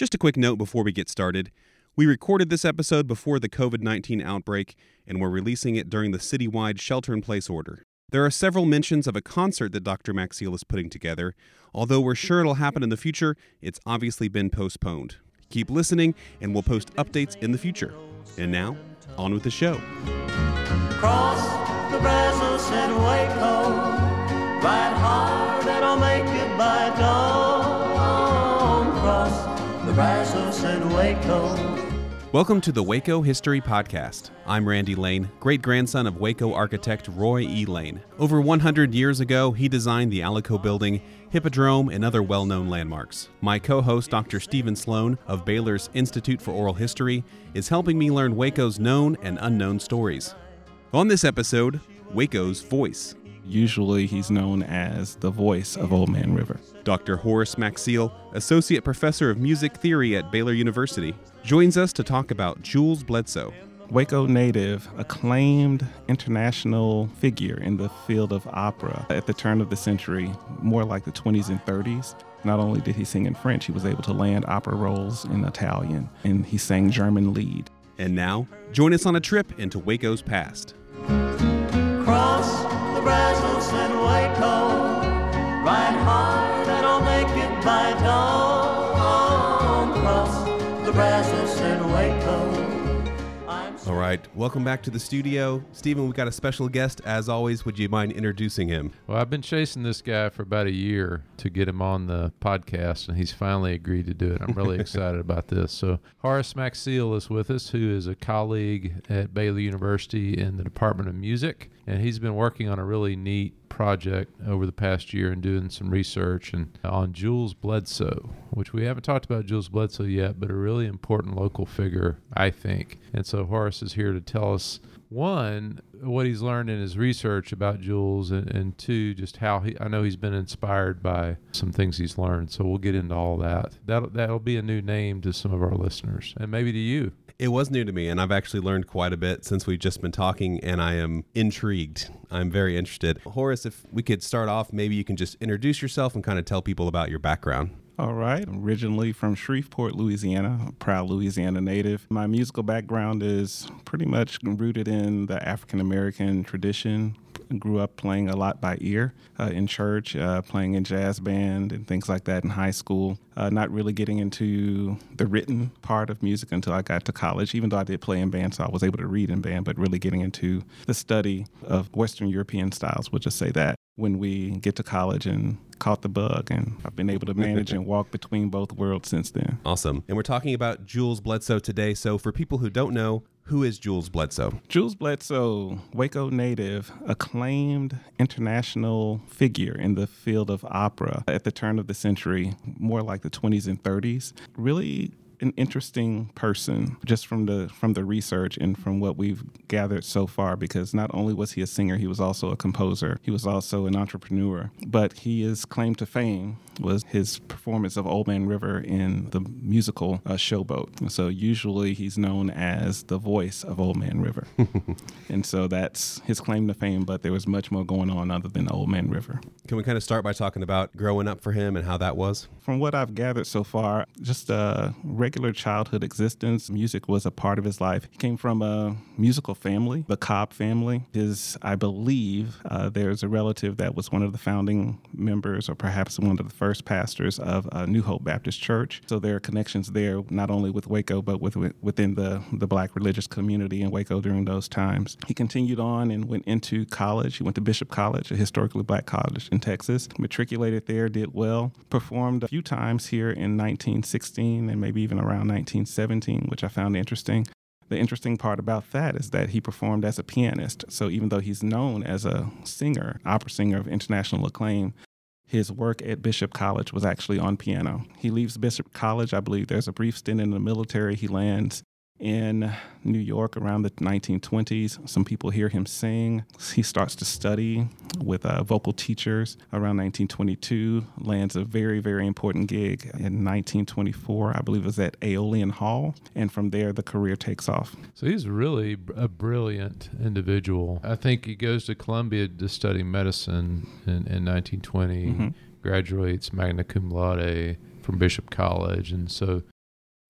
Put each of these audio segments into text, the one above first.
Just a quick note before we get started. We recorded this episode before the COVID 19 outbreak, and we're releasing it during the citywide shelter in place order. There are several mentions of a concert that Dr. Maxile is putting together. Although we're sure it'll happen in the future, it's obviously been postponed. Keep listening, and we'll post updates in the future. And now, on with the show. Cross the Brazos and Waco, ride hard and I'll make it by dawn. Brazos and Waco. Welcome to the Waco History Podcast. I'm Randy Lane, great grandson of Waco architect Roy E. Lane. Over 100 years ago, he designed the Alico Building, Hippodrome, and other well known landmarks. My co host, Dr. Stephen Sloan of Baylor's Institute for Oral History, is helping me learn Waco's known and unknown stories. On this episode, Waco's voice. Usually he's known as the voice of Old Man River. Dr. Horace Maxile, Associate Professor of Music Theory at Baylor University, joins us to talk about Jules Bledsoe. Waco native, acclaimed international figure in the field of opera at the turn of the century, more like the 20s and 30s. Not only did he sing in French, he was able to land opera roles in Italian, and he sang German Lied. And now, join us on a trip into Waco's past. Cross Brazos and Waco, ride hard I'll make it by right, welcome back to the studio. Stephen, we've got a special guest. As always, would you mind introducing him? Well, I've been chasing this guy for about a year to get him on the podcast, and he's finally agreed to do it. I'm really excited about this. So, Horace Maxile is with us, who is a colleague at Baylor University in the Department of Music, and he's been working on a really neat project over the past year and doing some research and uh, on Jules Bledsoe, which we haven't talked about Jules Bledsoe yet, but a really important local figure, I think. And so Horace is here to tell us one what he's learned in his research about Jules and, and two just how he I know he's been inspired by some things he's learned so we'll get into all that. That'll, that'll be a new name to some of our listeners. And maybe to you It was new to me, and I've actually learned quite a bit since we've just been talking, and I am intrigued. I'm very interested. Horace, if we could start off, maybe you can just introduce yourself and kind of tell people about your background. All right. Originally from Shreveport, Louisiana, a proud Louisiana native. My musical background is pretty much rooted in the African American tradition. Grew up playing a lot by ear uh, in church, uh, playing in jazz band and things like that in high school. Uh, not really getting into the written part of music until I got to college, even though I did play in band, so I was able to read in band, but really getting into the study of Western European styles, we'll just say that when we get to college and caught the bug and I've been able to manage and walk between both worlds since then. Awesome. And we're talking about Jules Bledsoe today. So, for people who don't know, who is Jules Bledsoe? Jules Bledsoe, Waco native, acclaimed international figure in the field of opera at the turn of the century, more like the 20s and 30s. Really an interesting person just from the from the research and from what we've gathered so far because not only was he a singer he was also a composer. He was also an entrepreneur. But he is claimed to fame was his performance of Old Man River in the musical uh, Showboat. So usually he's known as the voice of Old Man River. And so that's his claim to fame but there was much more going on other than Old Man River. Can we kind of start by talking about growing up for him and how that was? from what I've gathered so far, just a regular childhood existence. Music was a part of his life. He came from a musical family, the Cobb family. His, I believe, uh, there's a relative that was one of the founding members, or perhaps one of the first pastors of uh, New Hope Baptist Church. So there are connections there, not only with Waco, but with within the the Black religious community in Waco during those times. He continued on and went into college. He went to Bishop College, a historically black college in Texas. Matriculated there, did well, performed a few times here in 1916 and maybe even around 1917, which I found interesting. The interesting part about that is that he performed as a pianist. So even though he's known as a singer, opera singer of international acclaim, his work at Bishop College was actually on piano. He leaves Bishop College, I believe there's a brief stint in the military. He lands in New York around the 1920s. Some people hear him sing. He starts to study with uh, vocal teachers around 1922, lands a very, very important gig in 1924. I believe it was at Aeolian Hall. And from there, the career takes off. So he's really a brilliant individual. I think he goes to Columbia to study medicine in, in 1920, mm-hmm. graduates magna cum laude from Bishop College. And so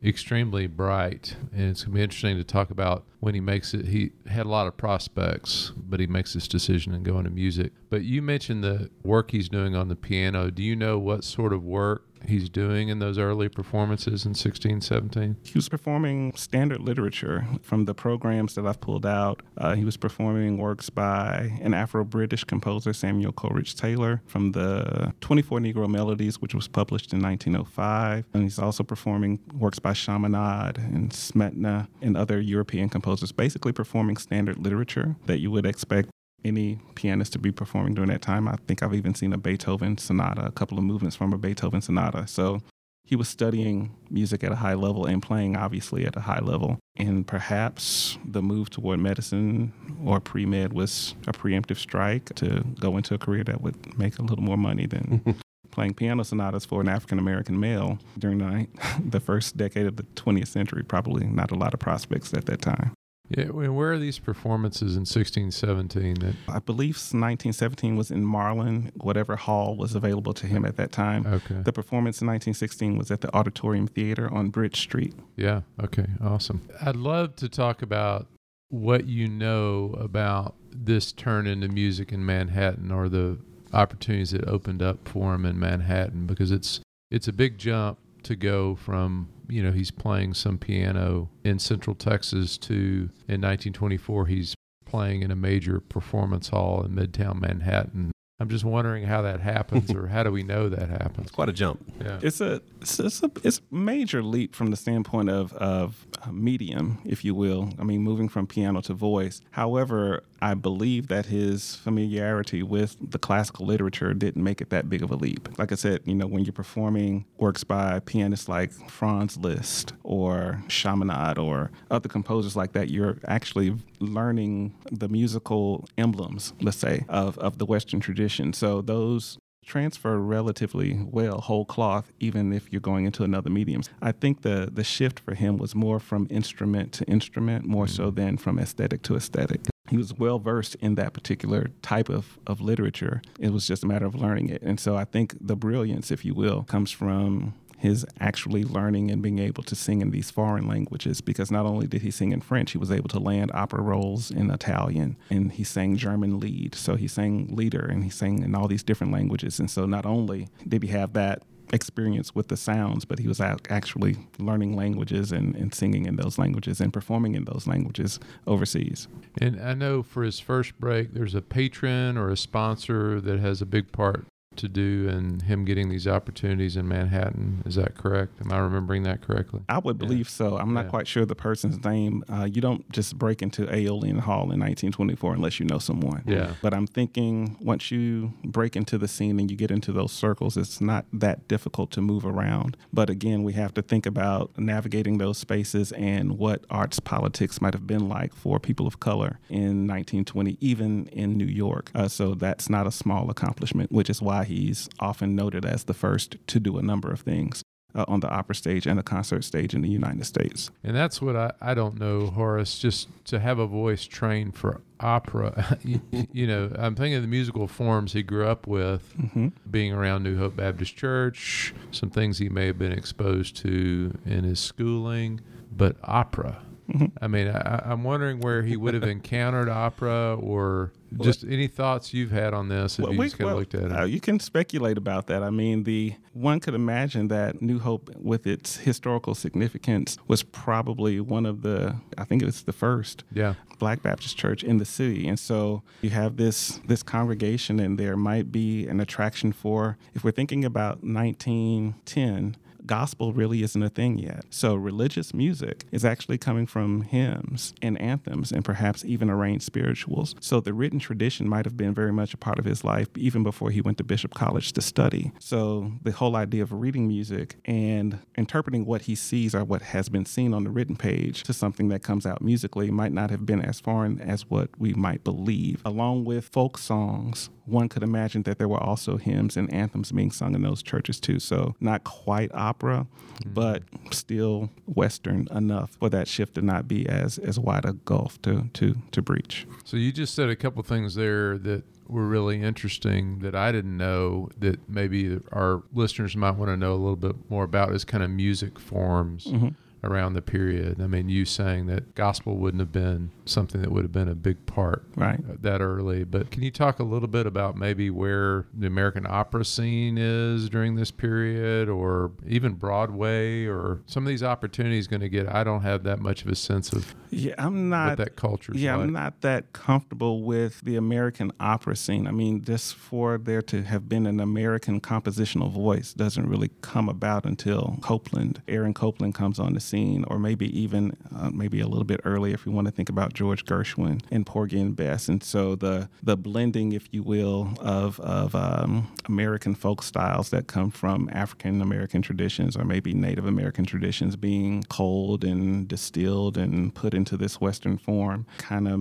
extremely bright and it's going to be interesting to talk about when he makes it. He had a lot of prospects but he makes this decision and go into music. But you mentioned the work he's doing on the piano. Do you know what sort of work he's doing in those early performances in 16, 17? He was performing standard literature from the programs that I've pulled out. Uh, he was performing works by an Afro British composer, Samuel Coleridge Taylor, from the 24 Negro Melodies, which was published in 1905. And he's also performing works by Chaminade and Smetana and other European composers, basically performing standard literature that you would expect any pianist to be performing during that time. I think I've even seen a Beethoven sonata, a couple of movements from a Beethoven sonata. So he was studying music at a high level and playing obviously at a high level. And perhaps the move toward medicine or pre med was a preemptive strike to go into a career that would make a little more money than playing piano sonatas for an African American male during the, the first decade of the 20th century. Probably not a lot of prospects at that time. Yeah, and where are these performances in 1617? That I believe 1917 was in Marlin, whatever hall was available to him at that time. Okay. The performance in 1916 was at the Auditorium Theater on Bridge Street. Yeah. Okay. Awesome. I'd love to talk about what you know about this turn into music in Manhattan or the opportunities that opened up for him in Manhattan because it's it's a big jump to go from you know he's playing some piano in Central Texas to in 1924 he's playing in a major performance hall in Midtown Manhattan. I'm just wondering how that happens, or how do we know that happens? It's quite a jump. Yeah, it's a it's, it's a it's a major leap from the standpoint of of uh, medium, if you will. I mean, moving from piano to voice. However, I believe that his familiarity with the classical literature didn't make it that big of a leap. Like I said, you know, when you're performing works by pianists like Franz Liszt or Chaminade or other composers like that, you're actually learning the musical emblems, let's say, of, of the Western tradition. So those transfer relatively well whole cloth even if you're going into another medium i think the the shift for him was more from instrument to instrument more so mm-hmm. than from aesthetic to aesthetic he was well versed in that particular type of, of literature. It was just a matter of learning it. And so I think the brilliance, if you will, comes from his actually learning and being able to sing in these foreign languages because not only did he sing in French, he was able to land opera roles in Italian and he sang German Lied. So he sang Lieder and he sang in all these different languages. And so not only did he have that experience with the sounds, but he was actually learning languages and, and singing in those languages and performing in those languages overseas. And I know for his first break, there's a patron or a sponsor that has a big part to do and him getting these opportunities in Manhattan. Is that correct? Am I remembering that correctly? I would believe yeah. so. I'm not yeah. quite sure the person's name. Uh, you don't just break into Aeolian Hall in 1924 unless you know someone. Yeah. But I'm thinking once you break into the scene and you get into those circles, it's not that difficult to move around. But again, we have to think about navigating those spaces and what arts politics might have been like for people of color in 1920, even in New York. Uh, so that's not a small accomplishment, which is why he's often noted as the first to do a number of things. Uh, on the opera stage and the concert stage in the United States. And that's what I, I don't know, Horace, just to have a voice trained for opera. you, you, know, I'm thinking of the musical forms he grew up with, mm-hmm. being around New Hope Baptist Church, some things he may have been exposed to in his schooling, but opera. Mm-hmm. I mean, I, am wondering where he would have encountered opera or just any thoughts you've had on this if well, you just kind well, looked at it? Uh, you can speculate about that. I mean, the one could imagine that New Hope, with its historical significance, was probably one of the I think it was the first yeah. Black Baptist church in the city, and so you have this this congregation, and there might be an attraction for if we're thinking about 1910 gospel really isn't a thing yet. So religious music is actually coming from hymns and anthems and perhaps even arranged spirituals. So the written tradition might have been very much a part of his life even before he went to Bishop College to study. So the whole idea of reading music and interpreting what he sees or what has been seen on the written page to something that comes out musically might not have been as foreign as what we might believe. Along with folk songs, one could imagine that there were also hymns and anthems being sung in those churches too. So not quite opera, mm-hmm. but still Western enough for that shift to not be as as wide a gulf to to to breach. So you just said a couple things there that were really interesting that I didn't know that maybe our listeners might want to know a little bit more about is kind of music forms. Mm-hmm around the period. I mean, you saying that gospel wouldn't have been something that would have been a big part uh, right that early. But can you talk a little bit about maybe where the American opera scene is during this period, or even Broadway, or some of these opportunities going to get? I don't have that much of a sense of yeah, I'm not that culture. Yeah, like. I'm not that comfortable with the American opera scene. I mean, just for there to have been an American compositional voice doesn't really come about until Copland. Aaron Copland comes on the scene, or maybe even uh, maybe a little bit earlier if you want to think about George Gershwin and Porgy and Bess. And so the the blending, if you will, of of um, American folk styles that come from African American traditions or maybe Native American traditions being cold and distilled and put into this Western form kind of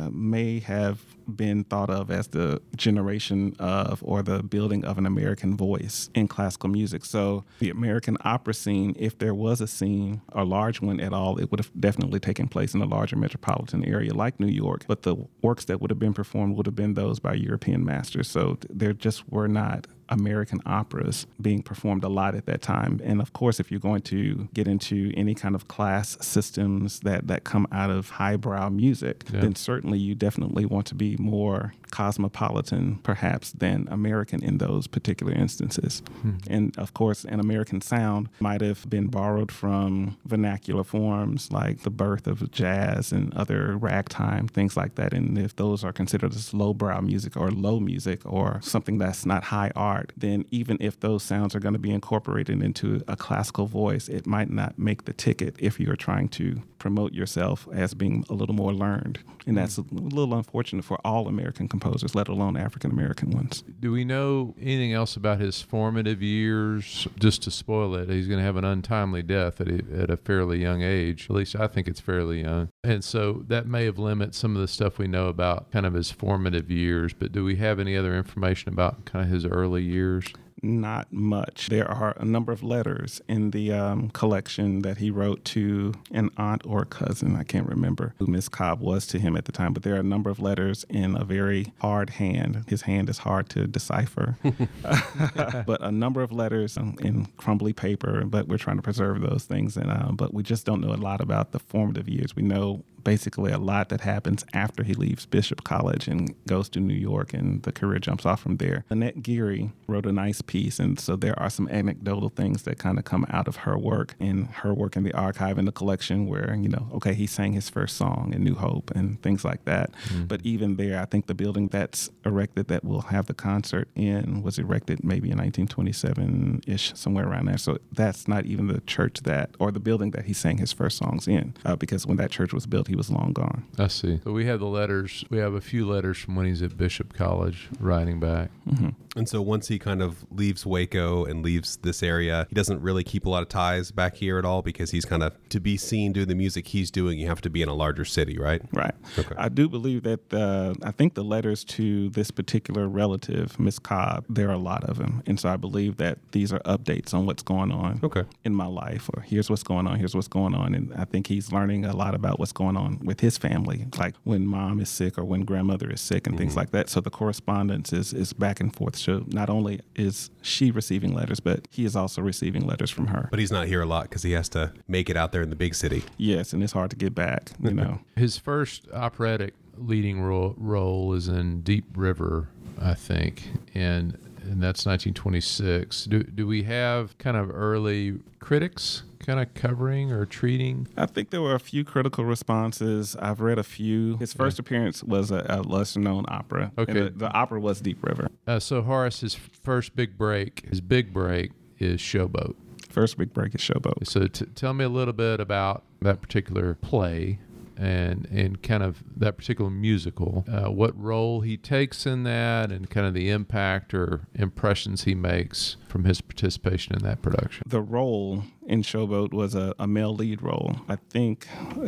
uh, may have been thought of as the generation of or the building of an American voice in classical music. So the American opera scene, if there was a scene, a large one at all, it would have definitely taken place in a larger metropolitan area like New York. But the works that would have been performed would have been those by European masters. So there just were not American operas being performed a lot at that time. And of course, if you're going to get into any kind of class systems that, that come out of highbrow music, yeah. then certainly you definitely want to be more cosmopolitan, perhaps, than American in those particular instances. Hmm. And of course, an American sound might have been borrowed from vernacular forms like the birth of jazz and other ragtime, things like that. And if those are considered as lowbrow music or low music or something that's not high art, then even if those sounds are going to be incorporated into a classical voice, it might not make the ticket if you're trying to promote yourself as being a little more learned. And that's mm. a little unfortunate for all American composers, let alone African American ones. Do we know anything else about his formative years? Just to spoil it, he's going to have an untimely death at a, at a fairly young age. At least I think it's fairly young. And so that may have limited some of the stuff we know about kind of his formative years. But do we have any other information about kind of his early years? not much. There are a number of letters in the um, collection that he wrote to an aunt or cousin. I can't remember who Miss Cobb was to him at the time, but there are a number of letters in a very hard hand. His hand is hard to decipher, but a number of letters in crumbly paper. But we're trying to preserve those things, and uh, but we just don't know a lot about the formative years. We know basically a lot that happens after he leaves Bishop College and goes to New York, and the career jumps off from there. Annette Geary wrote a nice piece, and so there are some anecdotal things that kind of come out of her work and her work in the archive and the collection, where you know, okay, he sang his first song in New Hope and things like that. Mm-hmm. But even there, I think the building that's erected that we'll have the concert in was erected maybe in 1927 ish, somewhere around there. So that's not even the church that or the building that he sang his first songs in, uh, because when that church was built, he was long gone. I see. So we have the letters. We have a few letters from when he's at Bishop College writing back. Mm-hmm. And so once he kind of leaves Waco and leaves this area, he doesn't really keep a lot of ties back here at all because he's kind of to be seen doing the music he's doing. You have to be in a larger city, right? Right. Okay. I do believe that. Uh, I think the letters to this particular relative, Miss Cobb, there are a lot of them, and so I believe that these are updates on what's going on. Okay. In my life, or here's what's going on. Here's what's going on, and I think he's learning a lot about what's going on on with his family, like when mom is sick or when grandmother is sick and mm-hmm. things like that. So the correspondence is, is back and forth. So not only is she receiving letters, but he is also receiving letters from her. But he's not here a lot because he has to make it out there in the big city. Yes, and it's hard to get back, you know. his first operatic leading role, role is in Deep River, I think. And and that's 1926. Do, do we have kind of early critics kind of covering or treating? I think there were a few critical responses. I've read a few. His first appearance was a, a lesser known opera. Okay. The, the, opera was Deep River. Uh, so Horace, his first big break, his big break is Showboat First big break is Showboat. So t- tell me a little bit about that particular play and and kind of that particular musical, uh, what role he takes in that, and kind of the impact or impressions he makes from his participation in that production. The role in Showboat was a, a male lead role. I think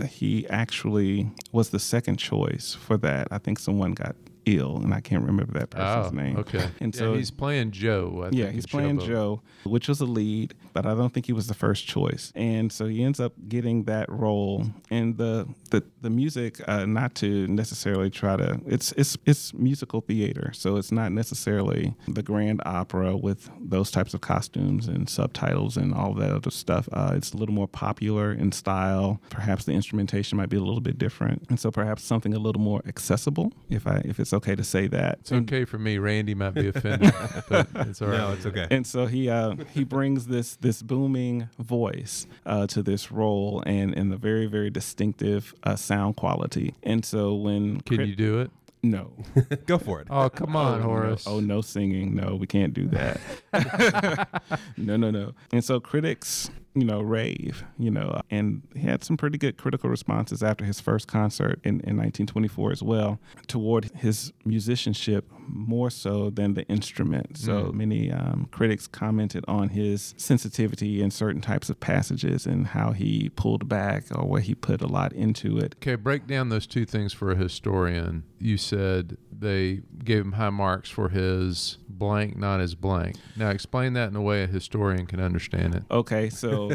he actually was the second choice for that. I think someone got ill, and I can't remember that person's oh, name. Okay. And Yeah, so he's playing Joe. I yeah, think, he's playing Showboat. Joe, which was a lead, but I don't think he was the first choice. And so he ends up getting that role. And the the the music, uh, not to necessarily try to, it's it's it's musical theater, so it's not necessarily the grand opera with those types of costumes and subtitles and all that other stuff. Uh, it's a little more popular in style. Perhaps the instrumentation might be a little bit different, and so perhaps something a little more accessible, if I if it's okay to say that. It's okay for me. Randy might be offended, but it's all right. No, it's okay. and so he uh, he brings this this booming voice uh, to this role and and the very very distinctive uh, sound quality. And so when Can crit- you do it? no Go for it. Oh, come on, Oh, Horace. No. Oh no singing. No, we can't do that. no, no, no. And so critics, you know, rave, you know, and he had some pretty good critical responses after his first concert in, in 1924 as well toward his musicianship more so than the instrument. So many um, critics commented on his sensitivity in certain types of passages and how he pulled back or where he put a lot into it. Okay, break down those two things for a historian. You said they gave him high marks for his blank, not his blank. Now, explain that in a way a historian can understand it. Okay, so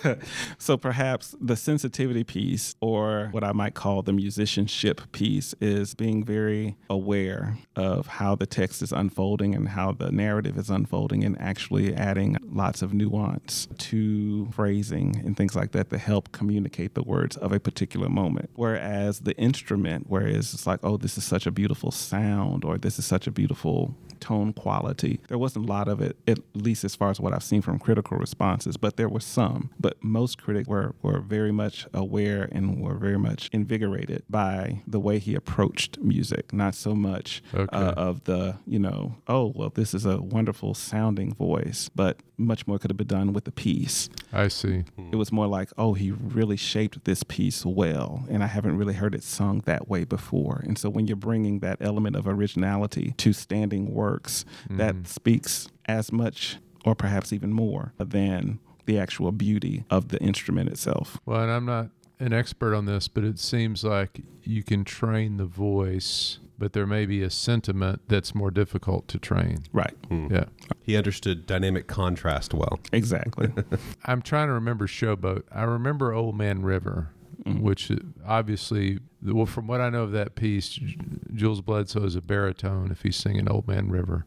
so perhaps the sensitivity piece or what I might call the musicianship piece is being very aware of how the text is unfolding and how the narrative is unfolding and actually adding lots of nuance to phrasing and things like that to help communicate the words of a particular moment. Whereas the instrument, whereas it's like, oh, this is such a beautiful sound or this is such a beautiful tone quality. There wasn't a lot of it, at least as far as what I've seen from critical responses, but there were some. But most critics were, were very much aware and were very much invigorated by the way he approached music, not so much Okay. uh, of the, you know, oh, well, this is a wonderful sounding voice, but much more could have been done with the piece. I see. It was more like, oh, he really shaped this piece well, and I haven't really heard it sung that way before. And so when you're bringing that element of originality to standing works, that speaks as much or perhaps even more than the actual beauty of the instrument itself. Well, and I'm not an expert on this, but it seems like you can train the voice, but there may be a sentiment that's more difficult to train. Right. Yeah. He understood dynamic contrast well. Exactly. I'm trying to remember Showboat. I remember Old Man River, which uh, obviously, well, from what I know of that piece, Jules Bledsoe is a baritone if he's singing Old Man River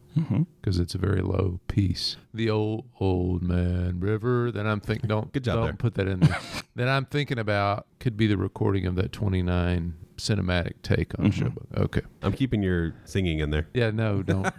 because it's a very low piece. The old Old Man River. Then I'm thinking, don't Good job don't there. put that in there. then I'm thinking about could be the recording of that 29 cinematic take on Mhm. Showboat. Okay. I'm keeping your singing in there. Yeah. No. Don't.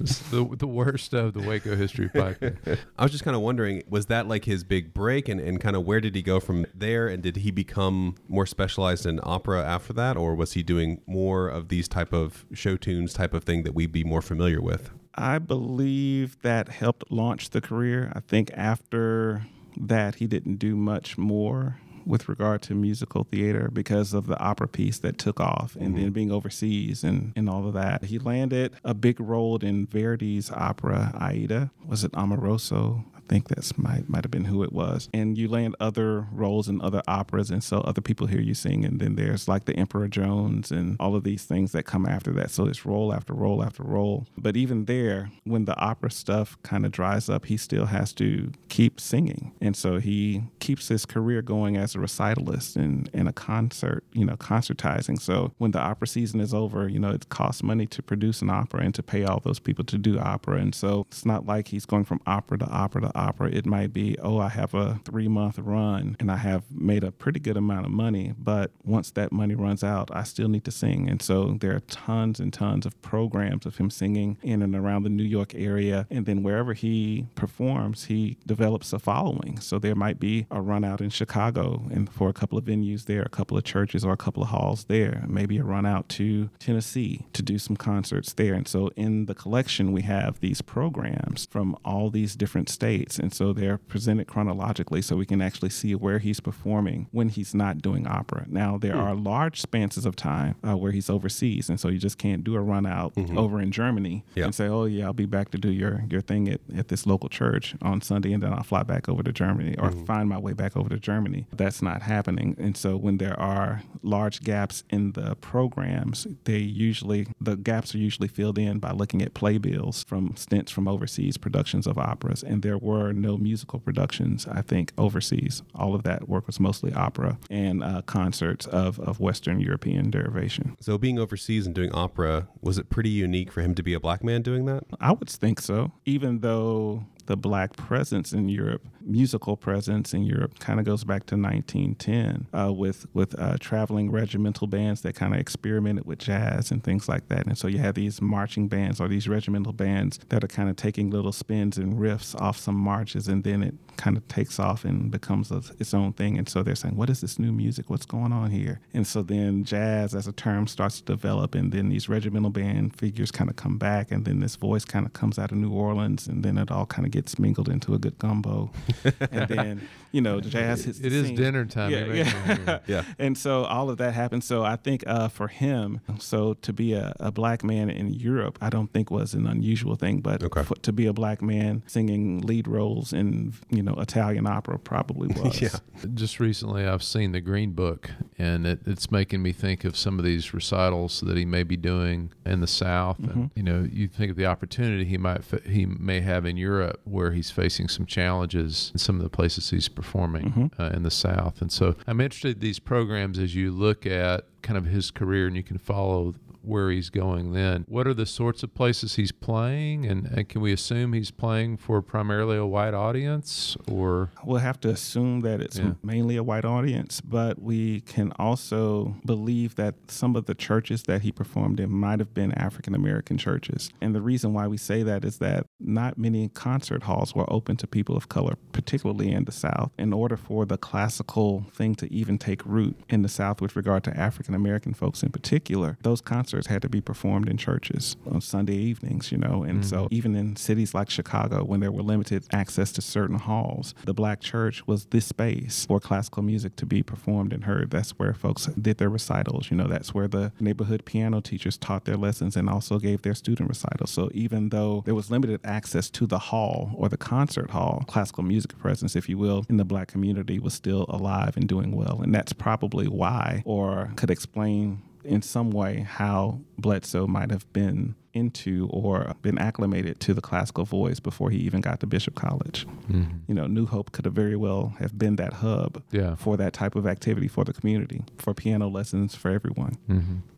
It's the the worst of the Waco history podcast. I was just kind of wondering, was that like his big break, and, and kind of where did he go from there, and did he become more specialized in opera after that, or was he doing more of these type of show tunes type of thing that we'd be more familiar with? I believe that helped launch the career. I think after that, he didn't do much more with regard to musical theater because of the opera piece that took off and then mm-hmm. being overseas and, and all of that. He landed a big role in Verdi's opera Aida. Was it Amoroso? I think that's might might have been who it was. And you land other roles in other operas, and so other people hear you sing. And then there's like the Emperor Jones and all of these things that come after that. So it's role after role after role. But even there, when the opera stuff kind of dries up, he still has to keep singing, and so he keeps his career going as a recitalist and in a concert, you know, concertizing. So when the opera season is over, you know, it costs money to produce an opera and to pay all those people to do opera. And so it's not like he's going from opera to opera to opera. It might be, oh, I have a three month run and I have made a pretty good amount of money. But once that money runs out, I still need to sing. And so there are tons and tons of programs of him singing in and around the New York area. And then wherever he performs, he develops a following. So there might be a run out in Chicago and for a couple of venues there, a couple of churches or a couple of halls there, maybe a run out to Tennessee to do some concerts there. And so in the collection, we have these programs from all these different states. And so they're presented chronologically so we can actually see where he's performing when he's not doing opera. Now, there are large spanses of time uh, where he's overseas. And so you just can't do a run out over in Germany and say, oh, yeah, I'll be back to do your, your thing at, at this local church on Sunday and then I'll fly back over to Germany or find my way back over to Germany. That's not happening. And so when there are large gaps in the programs, they usually, the gaps are usually filled in by looking at playbills from stints from overseas productions of operas. And there were no musical productions, I think, overseas. All of that work was mostly opera and uh, concerts of, of Western European derivation. So being overseas and doing opera, was it pretty unique for him to be a black man doing that? I would think so, even though the black presence in Europe, musical presence in Europe, kind of goes back to 1910 uh, with with uh, traveling regimental bands that kind of experimented with jazz and things like that. And so you have these marching bands or these regimental bands that are kind of taking little spins and riffs off some marches, and then it kind of takes off and becomes a, its own thing. And so they're saying, "What is this new music? What's going on here?" And so then jazz as a term starts to develop, and then these regimental band figures kind of come back, and then this voice kind of comes out of New Orleans, and then it all kind of gets mingled into a good gumbo. and then you know, jazz hits. It the is scene. dinner time. Yeah, You're making me hungry. Yeah. and so all of that happened. So I think uh, for him, so to be a, a black man in Europe, I don't think was an unusual thing. But Okay. for, to be a black man singing lead roles in you know Italian opera probably was. Yeah. Just recently, I've seen the Green Book, and it, it's making me think of some of these recitals that he may be doing in the South. And you know, you think of the opportunity he might he may have in Europe, where he's facing some challenges in some of the places he's performing uh, in the South. And so, I'm interested in these programs as you look at kind of his career, and you can follow where he's going then. What are the sorts of places he's playing, and, and can we assume he's playing for primarily a white audience, or We'll have to assume that it's Yeah. mainly a white audience, but we can also believe that some of the churches that he performed in might have been African American churches. And the reason why we say that is that not many concert halls were open to people of color, particularly in the South. In order for the classical thing to even take root in the South with regard to African American folks in particular, those concerts had to be performed in churches on Sunday evenings, you know. And so mm-hmm. even in cities like Chicago, when there were limited access to certain halls, the black church was this space for classical music to be performed and heard. That's where folks did their recitals. You know, that's where the neighborhood piano teachers taught their lessons and also gave their student recitals. So even though there was limited access to the hall or the concert hall, classical music presence, if you will, in the black community was still alive and doing well. And that's probably why, or could explain in some way how Bledsoe might have been into or been acclimated to the classical voice before he even got to Bishop College. You know, New Hope could have very well have been that hub Yeah. for that type of activity for the community, for piano lessons for everyone.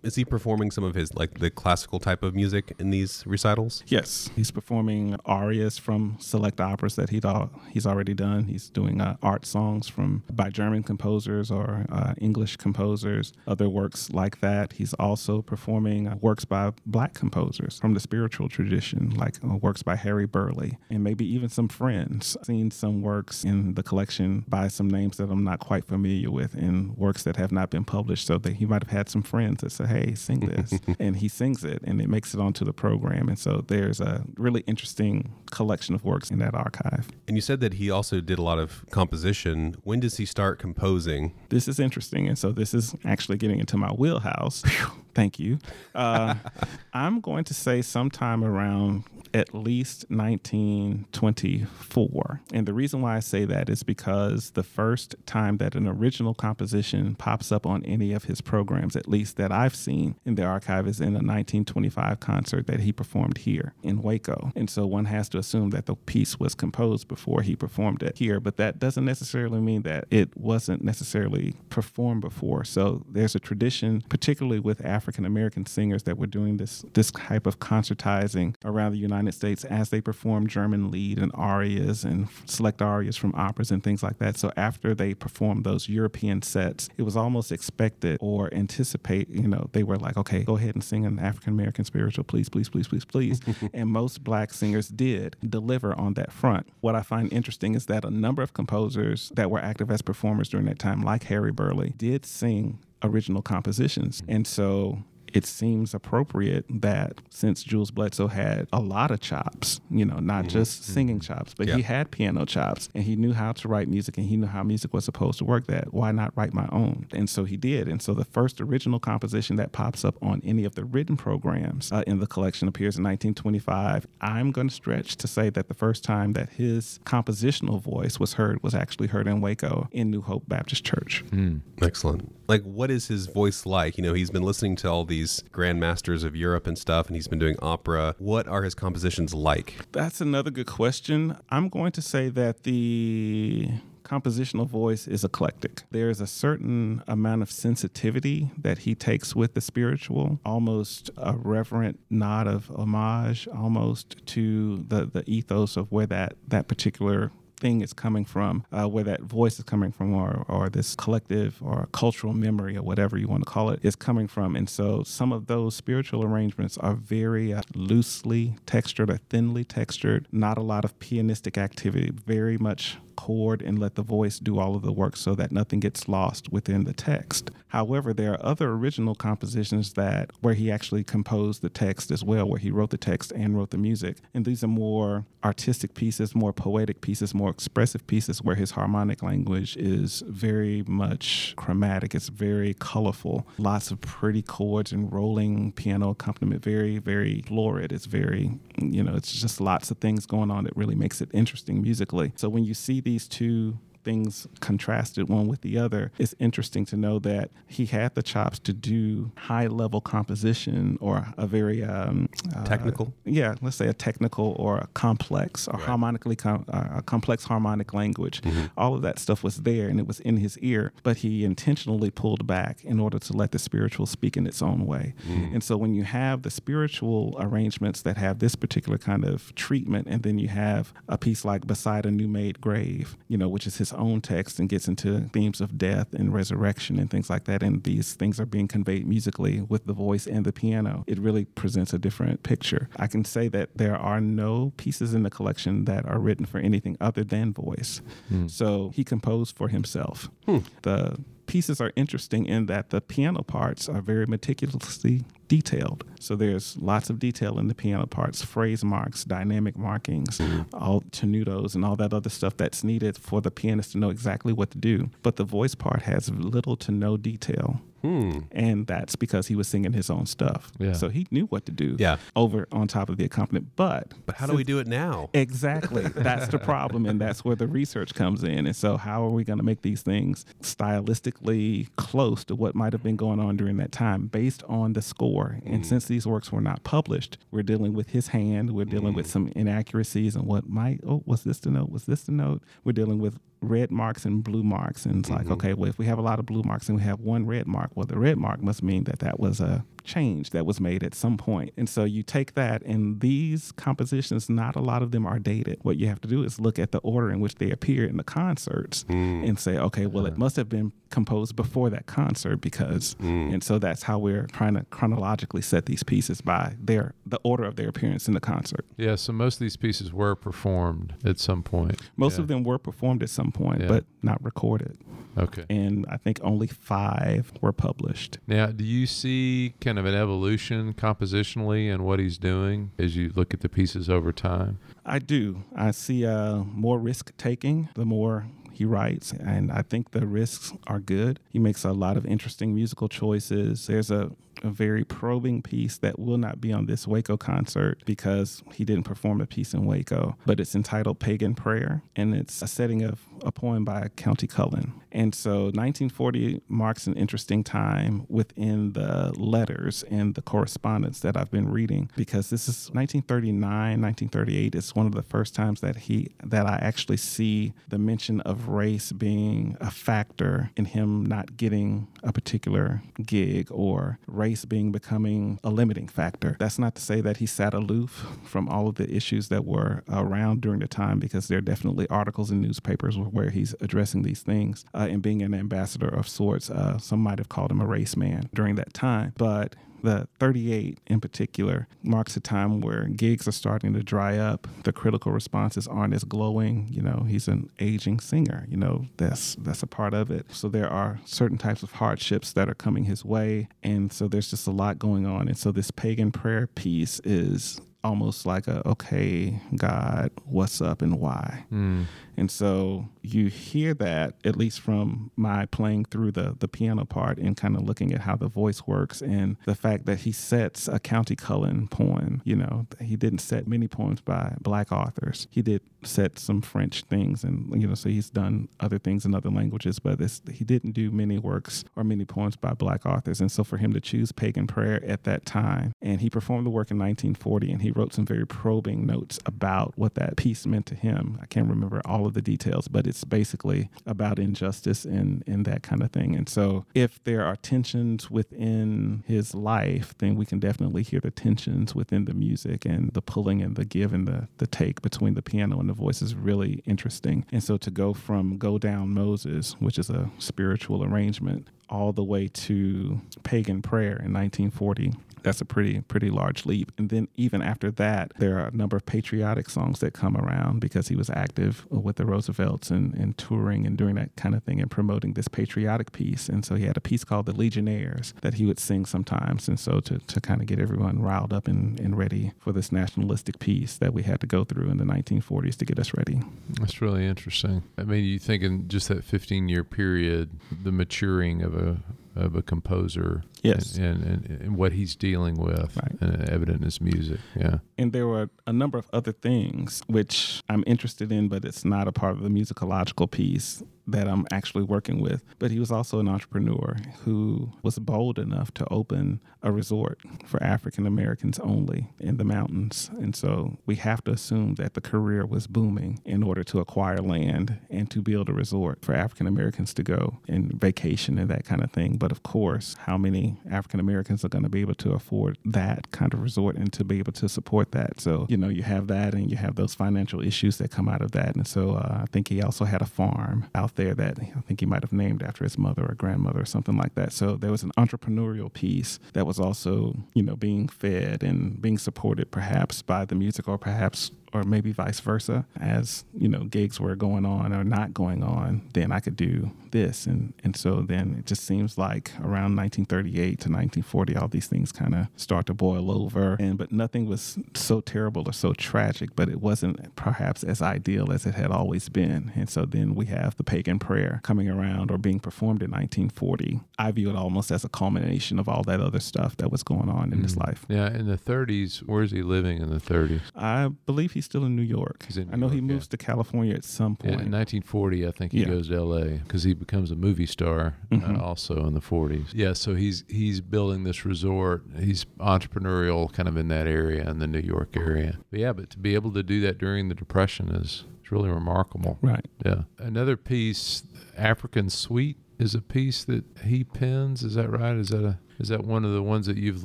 Is he performing some of his like the classical type of music in these recitals? Yes, he's performing arias from select operas that he'd al- he's already done. He's doing uh, art songs from by German composers or uh, English composers, other works like that. He's also performing uh, works by black composers from the spiritual tradition, like uh, works by Harry Burleigh and maybe even some friends. I've Seen some works in the collection by some names that I'm not quite familiar with, and works that have not been published. So that he might have had some friends that said, "Hey, sing this," and he sings it, and it makes it onto the program. And so there's a really interesting collection of works in that archive. And you said that he also did a lot of composition. When does he start composing? This is interesting, and so this is actually getting into my wheelhouse. Thank you. Uh, I'm going to say sometime around at least 1924. And the reason why I say that is because the first time that an original composition pops up on any of his programs, at least that I've seen in the archive, is in a 1925 concert that he performed here in Waco. And so one has to assume that the piece was composed before he performed it here, but that doesn't necessarily mean that it wasn't necessarily performed before. So there's a tradition, particularly with African American singers, that were doing this this type of concertizing around the United States as they perform German lead and arias and select arias from operas and things like that. So after they performed those European sets, it was almost expected or anticipate, you know, they were like, okay, go ahead and sing an African American spiritual, please, please, please, please, please. and most black singers did deliver on that front. What I find interesting is that a number of composers that were active as performers during that time, like Harry Burleigh, did sing original compositions. And so it seems appropriate that since Jules Bledsoe had a lot of chops, you know, not mm-hmm. just mm-hmm. singing chops, but Yeah. he had piano chops and he knew how to write music and he knew how music was supposed to work that why not write my own? And so he did. And so the first original composition that pops up on any of the written programs uh, in the collection appears in 1925 i'm going to stretch to say that the first time that his compositional voice was heard was actually heard in waco in new hope baptist church. Hmm. Excellent. Like, what is his voice like? You know, he's been listening to all these grandmasters of Europe and stuff, and he's been doing opera. What are his compositions like? That's another good question. I'm going to say that the compositional voice is eclectic. There's a certain amount of sensitivity that he takes with the spiritual, almost a reverent nod of homage almost to the, the ethos of where that, that particular thing is coming from, uh, where that voice is coming from, or, or this collective or cultural memory, or whatever you want to call it, is coming from. And so some of those spiritual arrangements are very uh, loosely textured or thinly textured, not a lot of pianistic activity, very much chord and let the voice do all of the work so that nothing gets lost within the text. However, there are other original compositions that where he actually composed the text as well, where he wrote the text and wrote the music. And these are more artistic pieces, more poetic pieces, more expressive pieces where his harmonic language is very much chromatic. It's very colorful. Lots of pretty chords and rolling piano accompaniment, very, very florid. It's very, you know, it's just lots of things going on that really makes it interesting musically. So when you see these two things contrasted one with the other, it's interesting to know that he had the chops to do high level composition or a very um, uh, Technical? yeah, let's say a technical or a complex or harmonically com- uh, a complex harmonic language. All of that stuff was there and it was in his ear, but he intentionally pulled back in order to let the spiritual speak in its own way. And so when you have the spiritual arrangements that have this particular kind of treatment, and then you have a piece like Beside a New Made Grave, you know, which is his own text and gets into themes of death and resurrection and things like that, and these things are being conveyed musically with the voice and the piano, it really presents a different picture. I can say that there are no pieces in the collection that are written for anything other than voice. Hmm. So he composed for himself. Hmm. The pieces are interesting in that the piano parts are very meticulously detailed. So there's lots of detail in the piano parts, phrase marks, dynamic markings, mm-hmm. all tenutos, and all that other stuff that's needed for the pianist to know exactly what to do. But the voice part has little to no detail. Hmm. And that's because he was singing his own stuff. Yeah. So he knew what to do Yeah. over on top of the accompaniment. But But how do we do it now? Exactly. That's the problem. And that's where the research comes in. And so, how are we going to make these things stylistically close to what might have been going on during that time based on the score? And hmm. since these works were not published, we're dealing with his hand, we're dealing with hmm. some inaccuracies and what might, oh, was this the note? Was this the note? We're dealing with red marks and blue marks. And it's like, mm-hmm. okay, well, if we have a lot of blue marks and we have one red mark, well, the red mark must mean that that was a change that was made at some point. And so you take that, and these compositions, not a lot of them are dated. What you have to do is look at the order in which they appear in the concerts mm. and say, okay, well, it must have been composed before that concert because, mm. and so that's how we're trying to chronologically set these pieces by their the order of their appearance in the concert. Yeah, so most of these pieces were performed at some point. Most Yeah. of them were performed at some point, Yeah. but not recorded. Okay. And I think only five were published. Now, do you see kind of an evolution compositionally in what he's doing as you look at the pieces over time? I do. I see uh, more risk taking the more he writes, and I think the risks are good. He makes a lot of interesting musical choices. There's a, a very probing piece that will not be on this Waco concert because he didn't perform a piece in Waco, but it's entitled Pagan Prayer, and it's a setting of a poem by Countee Cullen. And so 1940 marks an interesting time within the letters and the correspondence that I've been reading because this is 1939, 1938 It's one of the first times that he that I actually see the mention of race being a factor in him not getting a particular gig or race being becoming a limiting factor. That's not to say that he sat aloof from all of the issues that were around during the time because there are definitely articles in newspapers where he's addressing these things uh, and being an ambassador of sorts. Uh, some might have called him a race man during that time, but the 38 in particular marks a time where gigs are starting to dry up. The critical responses aren't as glowing. You know, he's an aging singer. You know, that's that's a part of it. So there are certain types of hardships that are coming his way, and so there's just a lot going on. And so this pagan prayer piece is almost like a okay god what's up and why Mm. And so you hear that at least from my playing through the the piano part and kind of looking at how the voice works and the fact that he sets a countee cullen poem you know he didn't set many poems by black authors. He did set some french things and you know so he's done other things in other languages but he didn't do many works or many poems by black authors. And so for him to choose pagan prayer at that time and he performed the work in 1940 and he wrote some very probing notes about what that piece meant to him. I can't remember all of the details but it's basically about injustice and and that kind of thing. And so if there are tensions within his life then we can definitely hear the tensions within the music and the pulling and the give and the the take between the piano and the voice is really interesting. And so to go from go down moses which is a spiritual arrangement all the way to pagan prayer in 1940 that's a pretty pretty large leap. And then even after that there are a number of patriotic songs that come around because he was active with the roosevelts and, and touring and doing that kind of thing and promoting this patriotic piece. And so he had a piece called the legionnaires that he would sing sometimes. And so to, to kind of get everyone riled up and, and ready for this nationalistic piece that we had to go through in the 1940s to get us ready. That's really interesting. I mean, you think in just that 15 year period, the maturing of a of a composer, Yes. and, and, and what he's dealing with, Right. and evident in his music. Yeah, And there were a number of other things which I'm interested in, but it's not a part of the musicological piece that I'm actually working with. But he was also an entrepreneur who was bold enough to open a resort for African Americans only in the mountains. And so we have to assume that the career was booming in order to acquire land and to build a resort for African Americans to go and vacation and that kind of thing. But of course, how many African Americans are going to be able to afford that kind of resort and to be able to support that? So, you know, you have that and you have those financial issues that come out of that. And so uh, I think he also had a farm out there that I think he might have named after his mother or grandmother or something like that. So there was an entrepreneurial piece that was also, you know, being fed and being supported perhaps by the music or perhaps or maybe vice versa as you know gigs were going on or not going on then i could do this and and so then it just seems like around 1938 to 1940 all these things kind of start to boil over and but nothing was so terrible or so tragic but it wasn't perhaps as ideal as it had always been and so then we have the pagan prayer coming around or being performed in 1940 i view it almost as a culmination of all that other stuff that was going on in his Mm. life yeah. In the 30s, where's he living in the 30s? I believe he's still in New York. He's in I New know he York, yeah. moves to California at some Yeah, point. in 1940, I think he Yeah. goes to L.A. because he becomes a movie star Mhm. uh, also in the 40s. Yeah, so he's he's building this resort. He's entrepreneurial, kind of in that area in the New York area. But yeah, but to be able to do that during the Depression is is really remarkable. right. Yeah, another piece, African Suite, is a piece that he pens. Is that right? Is that a is that one of the ones that you've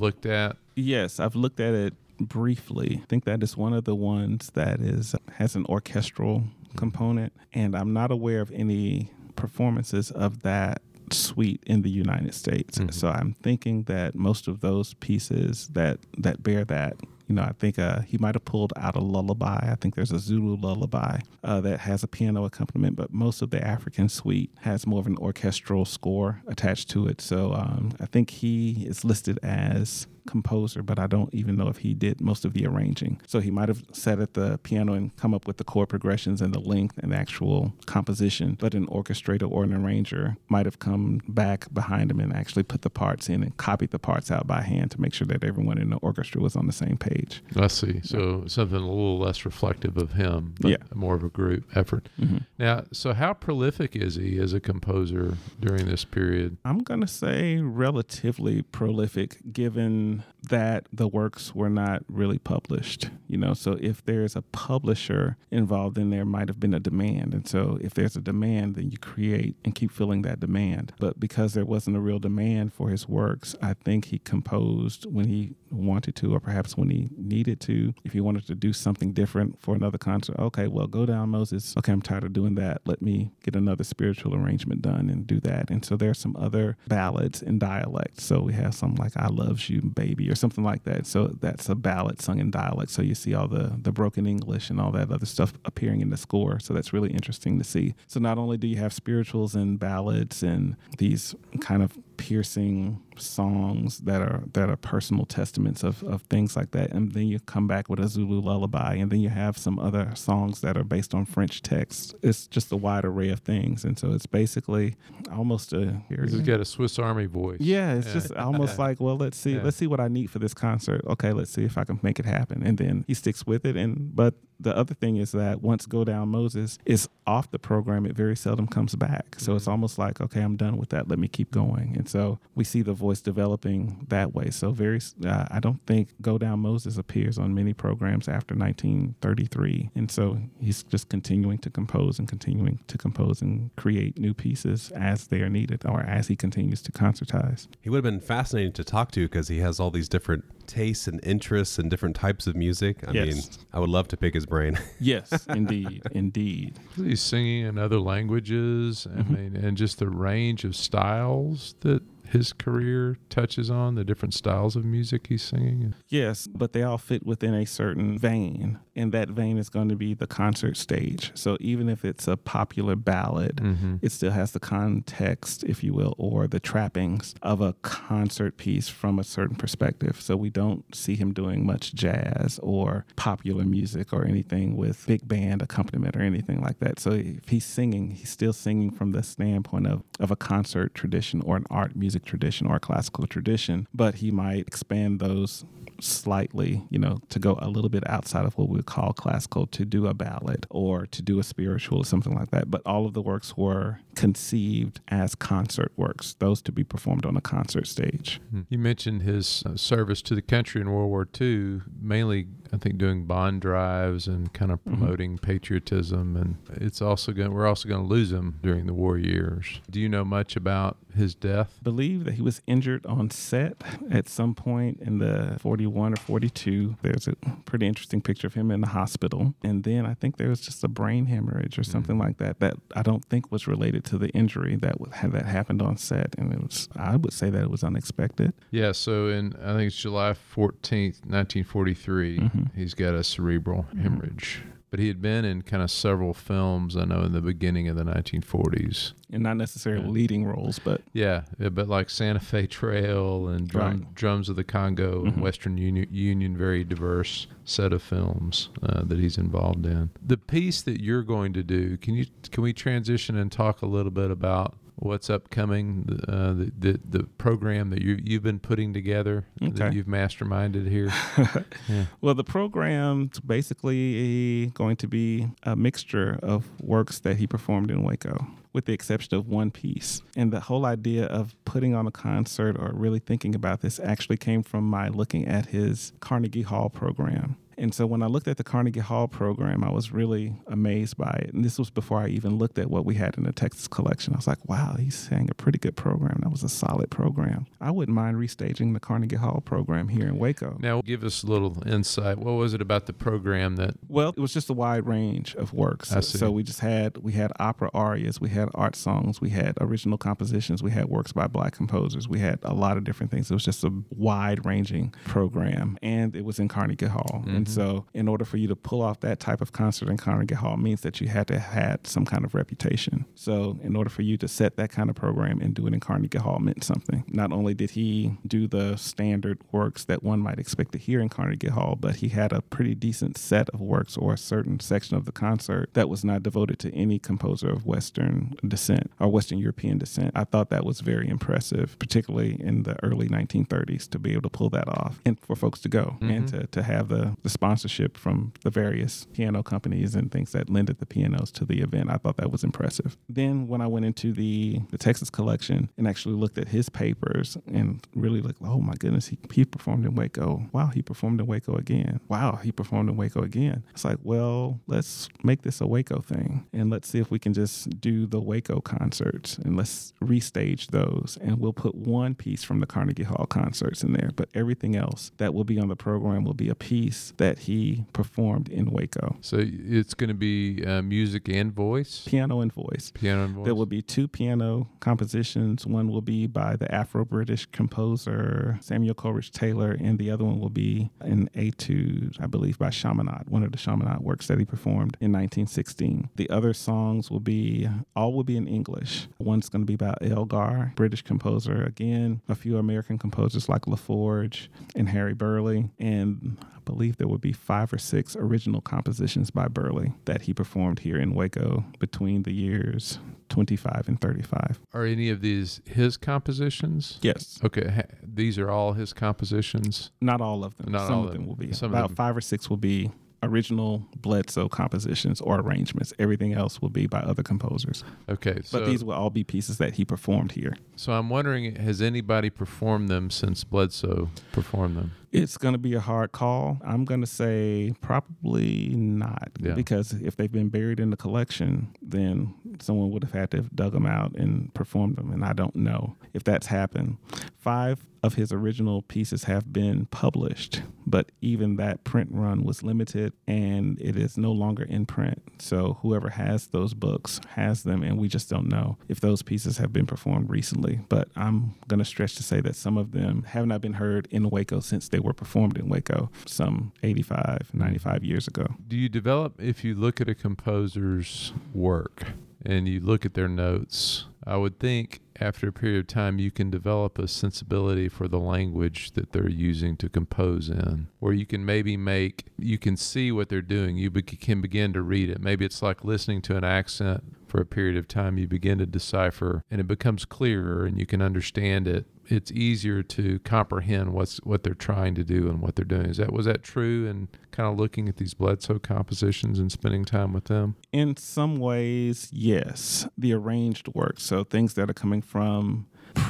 looked at? Yes, I've looked at it briefly. I think that is one of the ones that is has an orchestral component, and I'm not aware of any performances of that suite in the United States. Mhm. So I'm thinking that most of those pieces that that bear that you know, I think uh, he might have pulled out a lullaby. I think there's a Zulu lullaby uh, that has a piano accompaniment, but most of the African suite has more of an orchestral score attached to it. So um, I think he is listed as composer, but I don't even know if he did most of the arranging. So he might have sat at the piano and come up with the chord progressions and the length and actual composition, but an orchestrator or an arranger might have come back behind him and actually put the parts in and copied the parts out by hand to make sure that everyone in the orchestra was on the same page. I see. So something a little less reflective of him, but Yeah. more of a group effort. Mhm. Now, so how prolific is he as a composer during this period? I'm going to say relatively prolific given that the works were not really published. You know, so if there's a publisher involved, then there might have been a demand. And so if there's a demand, then you create and keep filling that demand. But because there wasn't a real demand for his works, I think he composed when he wanted to, or perhaps when he needed to. If he wanted to do something different for another concert, okay, well, go down Moses. Okay, I'm tired of doing that. Let me get another spiritual arrangement done and do that. And so there are some other ballads in dialect. So we have some like I Loves You, Baby Baby or something like that. So that's a ballad sung in dialect. So you see all the the broken English and all that other stuff appearing in the score. So that's really interesting to see. So not only do you have spirituals and ballads and these kind of piercing songs that are that are personal testaments of, of things like that and then you come back with a zulu lullaby and then you have some other songs that are based on french texts it's just a wide array of things and so it's basically almost a he's got a swiss army voice yeah it's yeah. just almost like well let's see yeah. let's see what i need for this concert okay let's see if i can make it happen and then he sticks with it and but the other thing is that once Go Down Moses is off the program, it very seldom comes back. So mm-hmm. it's almost like, okay, I'm done with that. Let me keep going. And so we see the voice developing that way. So very, uh, I don't think Go Down Moses appears on many programs after 1933. And so he's just continuing to compose and continuing to compose and create new pieces as they are needed or as he continues to concertize. He would have been fascinating to talk to because he has all these different tastes and interests and different types of music. I yes. mean, I would love to pick his brain. yes, indeed, indeed. He's singing in other languages. I mm-hmm. mean, and just the range of styles that his career touches on, the different styles of music he's singing? Yes, but they all fit within a certain vein, and that vein is going to be the concert stage. So even if it's a popular ballad, mm-hmm. it still has the context, if you will, or the trappings of a concert piece from a certain perspective. So we don't see him doing much jazz or popular music or anything with big band accompaniment or anything like that. So if he's singing, he's still singing from the standpoint of, of a concert tradition or an art music music tradition or a classical tradition, but he might expand those slightly, you know, to go a little bit outside of what we would call classical to do a ballad or to do a spiritual or something like that. But all of the works were conceived as concert works, those to be performed on a concert stage. Hmm. You mentioned his uh, service to the country in World War II, mainly, I think, doing bond drives and kind of mm-hmm. promoting mm-hmm. patriotism. And it's also going, we're also going to lose him during the war years. Do you know much about his death? I believe that he was injured on set at some point in the 41 or 42. There's a pretty interesting picture of him in the hospital. And then I think there was just a brain hemorrhage or something mm-hmm. like that that I don't think was related to the injury that had that happened on set. And it was, I would say that it was unexpected. Yeah. So in, I think it's July 14th, 1943, mm-hmm. He's got a cerebral mm-hmm. hemorrhage but he had been in kind of several films I know in the beginning of the 1940s and not necessarily yeah. leading roles but yeah, yeah, but like Santa Fe Trail and Drum, right. Drums of the Congo mm-hmm. and Western Union, Union very diverse set of films uh, that he's involved in the piece that you're going to do can you can we transition and talk a little bit about what's upcoming, uh, the, the, the program that you you've been putting together okay. that you've masterminded here? yeah. Well, the program's basically going to be a mixture of works that he performed in Waco with the exception of one piece. And the whole idea of putting on a concert or really thinking about this actually came from my looking at his Carnegie Hall program. And so when I looked at the Carnegie Hall program, I was really amazed by it. And this was before I even looked at what we had in the Texas collection. I was like, wow, he's saying a pretty good program. That was a solid program. I wouldn't mind restaging the Carnegie Hall program here in Waco. Now, give us a little insight. What was it about the program that? Well, it was just a wide range of works. I see. So we just had we had opera arias, we had art songs, we had original compositions, we had works by black composers, we had a lot of different things. It was just a wide ranging program, and it was in Carnegie Hall. Mm-hmm. And Mm-hmm. So, in order for you to pull off that type of concert in Carnegie Hall means that you had to have had some kind of reputation. So, in order for you to set that kind of program and do it in Carnegie Hall meant something. Not only did he do the standard works that one might expect to hear in Carnegie Hall, but he had a pretty decent set of works or a certain section of the concert that was not devoted to any composer of Western descent or Western European descent. I thought that was very impressive, particularly in the early 1930s, to be able to pull that off and for folks to go mm-hmm. and to, to have the, the sponsorship from the various piano companies and things that lended the pianos to the event. I thought that was impressive. Then when I went into the, the Texas collection and actually looked at his papers and really like, oh my goodness, he, he performed in Waco. Wow, he performed in Waco again. Wow, he performed in Waco again. It's like, well, let's make this a Waco thing and let's see if we can just do the Waco concerts and let's restage those. And we'll put one piece from the Carnegie Hall concerts in there, but everything else that will be on the program will be a piece that that he performed in Waco. So it's going to be uh, music and voice, Piano and voice. piano and voice. There will be two piano compositions. One will be by the Afro British composer Samuel Coleridge Taylor, and the other one will be an etude, I believe, by Chaminade, one of the Chaminade works that he performed in 1916. The other songs will be, all will be in English. One's going to be by Elgar, British composer, again, a few American composers like LaForge and Harry Burleigh, and I believe there will be five or six original compositions by Burleigh that he performed here in Waco between the years 25 and 35. Are any of these his compositions? Yes. Okay, these are all his compositions. Not all of them. Not Some all of of them them. will be. Some About five or six will be original Bledsoe compositions or arrangements. Everything else will be by other composers. Okay, so But these will all be pieces that he performed here. so I'm wondering, has anybody performed them since Bledsoe performed them? It's going to be a hard call. I'm going to say probably not. Yeah. Because if they've been buried in the collection, then someone would have had to have dug them out and performed them. And I don't know if that's happened. Five of his original pieces have been published, but even that print run was limited and it is no longer in print. So whoever has those books has them, and we just don't know if those pieces have been performed recently. But I'm going to stretch to say that some of them have not been heard in Waco since they were performed in Waco some 85, hmm. 95 years ago. Do you develop if you look at a composer's work and you look at their notes? I would think after a period of time you can develop a sensibility for the language that they're using to compose in, where you can maybe make you can see what they're doing. You be- can begin to read it. Maybe it's like listening to an accent for a period of time. You begin to decipher, and it becomes clearer, and you can understand it. It's easier to comprehend what's what they're trying to do and what they're doing. Is that was that true? And kind of looking at these Bledsoe compositions and spending time with them. In some ways, yes. The arranged work, so things that are coming from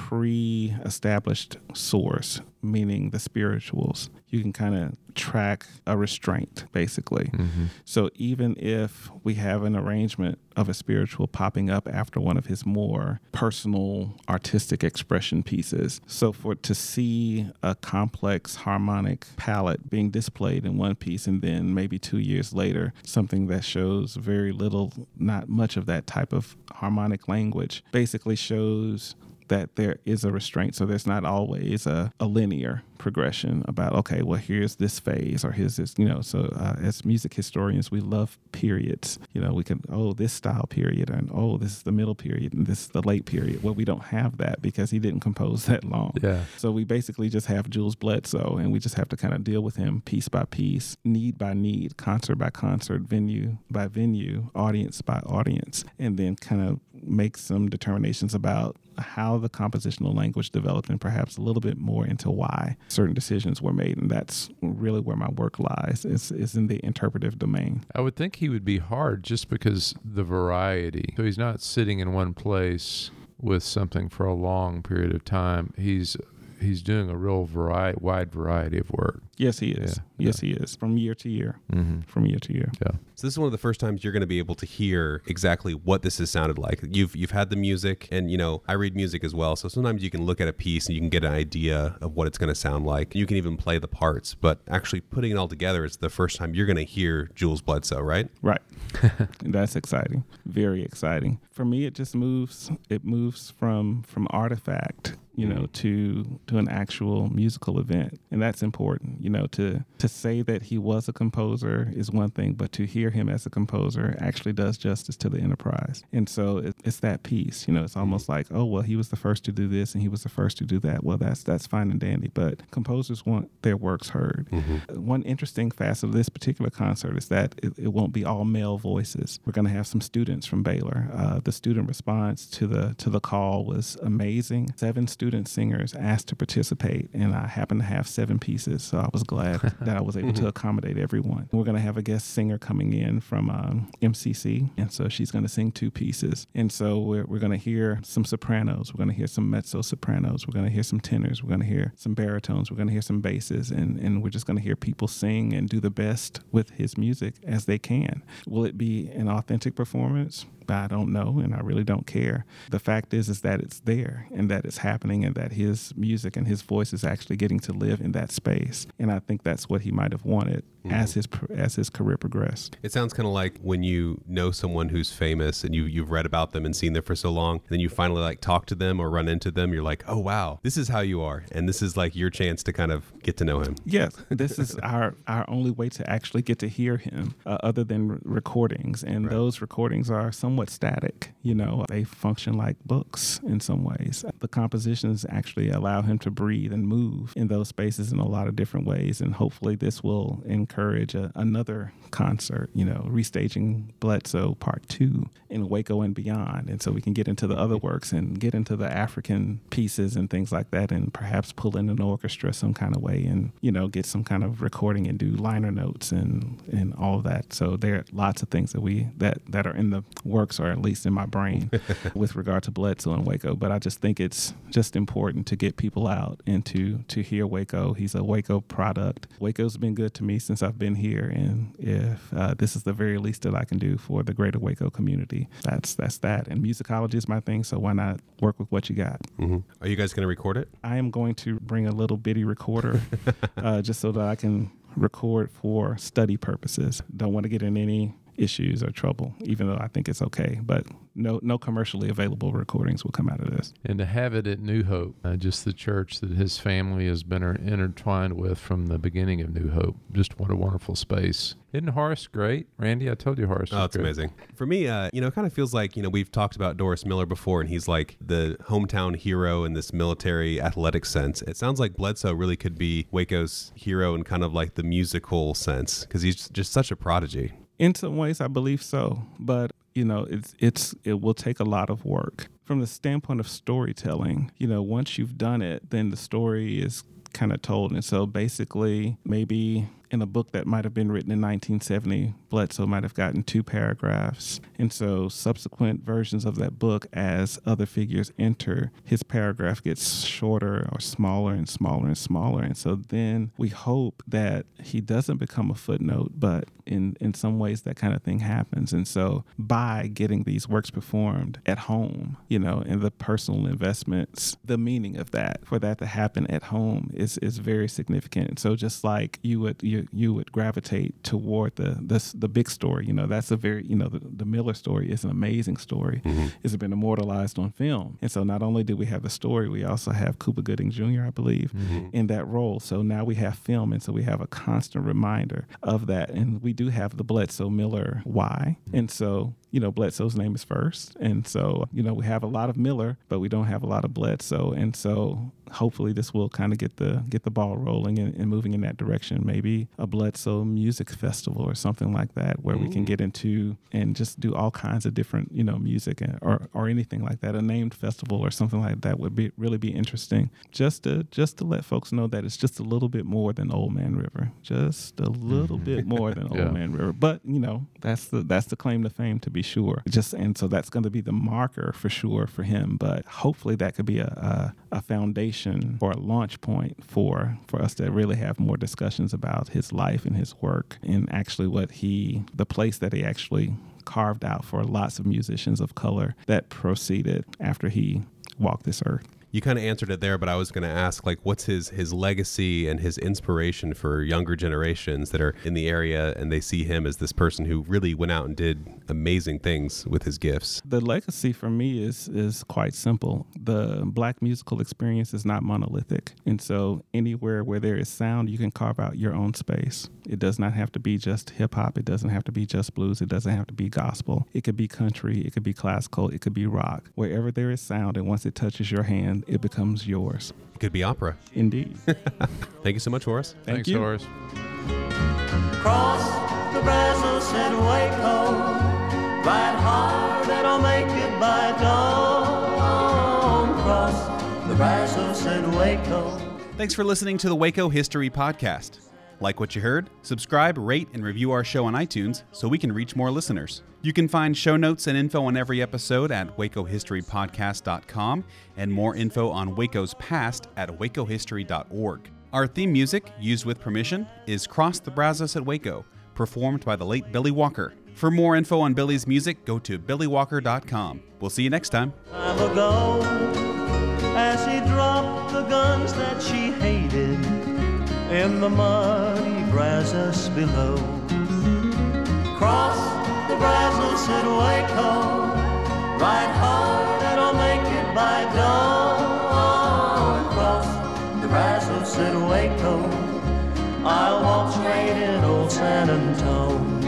pre established source, meaning the spirituals, you can kind of track a restraint, basically. Mm-hmm. So even if we have an arrangement of a spiritual popping up after one of his more personal artistic expression pieces, so for to see a complex harmonic palette being displayed in one piece and then maybe two years later something that shows very little, not much of that type of harmonic language, basically shows that there is a restraint. So there's not always a, a linear progression about, okay, well, here's this phase or here's this, you know. So uh, as music historians, we love periods. You know, we can, oh, this style period, and oh, this is the middle period, and this is the late period. Well, we don't have that because he didn't compose that long. Yeah. So we basically just have Jules Bledsoe, and we just have to kind of deal with him piece by piece, need by need, concert by concert, venue by venue, audience by audience, and then kind of make some determinations about how the compositional language developed and perhaps a little bit more into why certain decisions were made. And that's really where my work lies, is, is in the interpretive domain. I would think he would be hard just because the variety. So he's not sitting in one place with something for a long period of time. He's he's doing a real variety, wide variety of work. Yes, he is. Yeah, yes, he is. From year to year. Mm-hmm. From year to year. Yeah. So this is one of the first times you're going to be able to hear exactly what this has sounded like. You've you've had the music, and you know I read music as well. So sometimes you can look at a piece and you can get an idea of what it's going to sound like. You can even play the parts, but actually putting it all together is the first time you're going to hear Jules Bledsoe, right? Right. That's exciting. Very exciting. For me it just moves it moves from from artifact, you know, to to an actual musical event. And that's important. You know, to to say that he was a composer is one thing, but to hear him as a composer actually does justice to the enterprise. And so it, it's that piece, you know, it's almost mm-hmm. like, oh well, he was the first to do this and he was the first to do that. Well, that's that's fine and dandy, but composers want their works heard. Mm-hmm. Uh, one interesting facet of this particular concert is that it, it won't be all male voices. We're going to have some students from Baylor. Uh, the student response to the to the call was amazing. Seven student singers asked to participate, and I happened to have seven pieces, so I was glad that I was able to accommodate everyone. We're going to have a guest singer coming in from um, MCC, and so she's going to sing two pieces. And so we're, we're going to hear some sopranos, we're going to hear some mezzo sopranos, we're going to hear some tenors, we're going to hear some baritones, we're going to hear some basses, and, and we're just going to hear people sing and do the best with his music as they can. Will it be an authentic performance? I don't know and I really don't care. The fact is is that it's there and that it's happening and that his music and his voice is actually getting to live in that space. And I think that's what he might have wanted as his as his career progressed. It sounds kind of like when you know someone who's famous and you you've read about them and seen them for so long, and then you finally like talk to them or run into them. You're like, oh wow, this is how you are, and this is like your chance to kind of get to know him. Yes, this is our our only way to actually get to hear him, uh, other than re- recordings, and those recordings are somewhat static. You know, they function like books in some ways. The compositions actually allow him to breathe and move in those spaces in a lot of different ways, and hopefully, this will encourage a, another concert. You know, restaging Bledsoe Part Two in Waco and beyond, and so we can get into the other works and get into the African pieces and things like that, and perhaps pull in an orchestra some kind of way, and you know, get some kind of recording and do liner notes and and all of that. So there are lots of things that we that that are in the works, or at least in my brain, with regard to Bledsoe and Waco. But I just think it's just important to get people out and to to hear Waco. He's a Waco product. Waco's been good to me since I've been here, and if uh, this is the very least that I can do for the greater Waco community, that's that's that. And musicology is my thing, so why not work with what you got? hmm Are you guys going to record it? I am going to bring a little bitty recorder uh, just so that I can record for study purposes. Don't want to get in any issues or trouble, even though I think it's okay. But no, no commercially available recordings will come out of this. And to have it at New Hope, uh, just the church that his family has been er- intertwined with from the beginning of New Hope. Just what a wonderful space. Isn't Horace great? Randy, I told you Horace Oh, it's great. amazing. For me, uh, you know, it kind of feels like, you know, we've talked about Doris Miller before, and he's like the hometown hero in this military athletic sense. It sounds like Bledsoe really could be Waco's hero in kind of like the musical sense because he's just such a prodigy. In some ways, I believe so, but you know, it's it's it will take a lot of work from the standpoint of storytelling. You know, once you've done it, then the story is kind of told, and so basically, maybe in a book that might have been written in 1970, Bledsoe might have gotten two paragraphs. And so, subsequent versions of that book, as other figures enter, his paragraph gets shorter or smaller and smaller and smaller. And so, then we hope that he doesn't become a footnote, but in, in some ways, that kind of thing happens. And so, by getting these works performed at home, you know, and the personal investments, the meaning of that, for that to happen at home is, is very significant. And so, just like you would, you, you would gravitate toward the, the, the big story, you know, that's a very, you know, the, the Miller story is an amazing story. Mm-hmm. It's been immortalized on film. And so, not only do we have the story, we also have Cuba Gooding Jr., I believe, mm-hmm. in that role. So now we have film. And so, we have a constant reminder of that. And we do have the Bledsoe Miller why. And so, you know, Bledsoe's name is first. And so, you know, we have a lot of Miller, but we don't have a lot of Bledsoe. And so hopefully this will kind of get the get the ball rolling and, and moving in that direction. Maybe a Bledsoe music festival or something like that where we can mm. get into and just do all kinds of different, you know, music and, or or anything like that. A named festival or something like that would be really be interesting. Just to just to let folks know that it's just a little bit more than Old Man River. Just a little mm-hmm. bit more than Yeah. Old Man River. But, you know, that's the that's the claim to fame to be sure. Just and so that's going to be the marker for sure for him. But hopefully that could be a, a a foundation or a launch point for for us to really have more discussions about his life and his work and actually what he the place that he actually carved out for lots of musicians of color that proceeded after he walked this earth. You kind of answered it there, but I was going to ask, like, what's his his legacy and his inspiration for younger generations that are in the area and they see him as this person who really went out and did amazing things with his gifts. The legacy for me is is quite simple. The black musical experience is not monolithic. And so anywhere where there is sound, you can carve out your own space. It does not have to be just hip hop, it doesn't have to be just blues, it doesn't have to be gospel. It could be country, it could be classical, it could be rock. Wherever there is sound and once it touches your hand, it becomes yours. It could be opera. Indeed. Thank you so much, Horace. Thank Thanks, you. Horace. Cross the Brazos and Waco. Ride hard and I'll make it by dawn. Cross the Brazos and Waco. Thanks for listening to the Waco History Podcast. Like what you heard? Subscribe, rate, and review our show on iTunes so we can reach more listeners. You can find show notes and info on every episode at wacohistorypodcast.com and more info on Waco's past at wacohistory.org. Our theme music, used with permission, is Cross the Brazos at Waco, performed by the late Billy Walker. For more info on Billy's music, go to billywalker.com. We'll see you next time. as he dropped the guns that she hated in the muddy Brazos below. Cross the Brazos at Waco, ride hard and I'll make it by dawn. Cross the Brazos at Waco, I'll walk straight in old San Antone.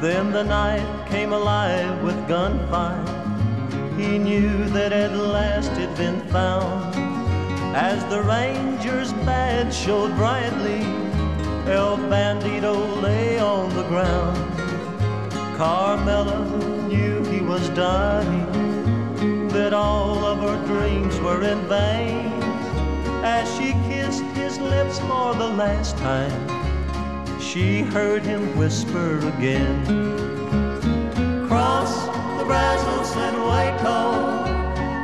Then the night came alive with gunfire. He knew that at last it'd been found. As the ranger's badge showed brightly, El Bandito lay on the ground. Carmela knew he was dying, that all of her dreams were in vain. As she kissed his lips for the last time, she heard him whisper again. Cross the Brazos and Waco,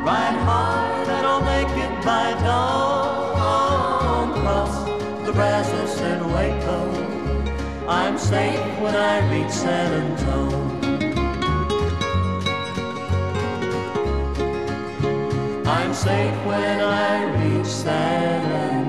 ride hard and I'll make it by dawn. Cross the Brazos and Waco, I'm safe when I reach San Antone. I'm safe when I reach San Antone.